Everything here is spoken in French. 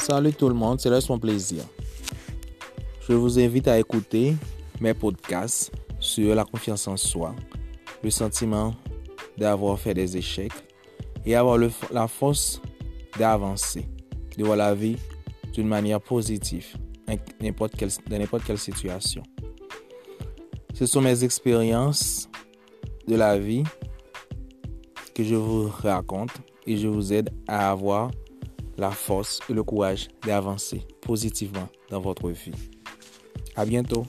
Salut tout le monde, c'est là mon plaisir. Je vous invite à écouter mes podcasts sur la confiance en soi, le sentiment d'avoir fait des échecs et avoir la force d'avancer, de voir la vie d'une manière positive dans n'importe quelle situation. Ce sont mes expériences de la vie que je vous raconte et je vous aide à avoir la force et le courage d'avancer positivement dans votre vie. À bientôt.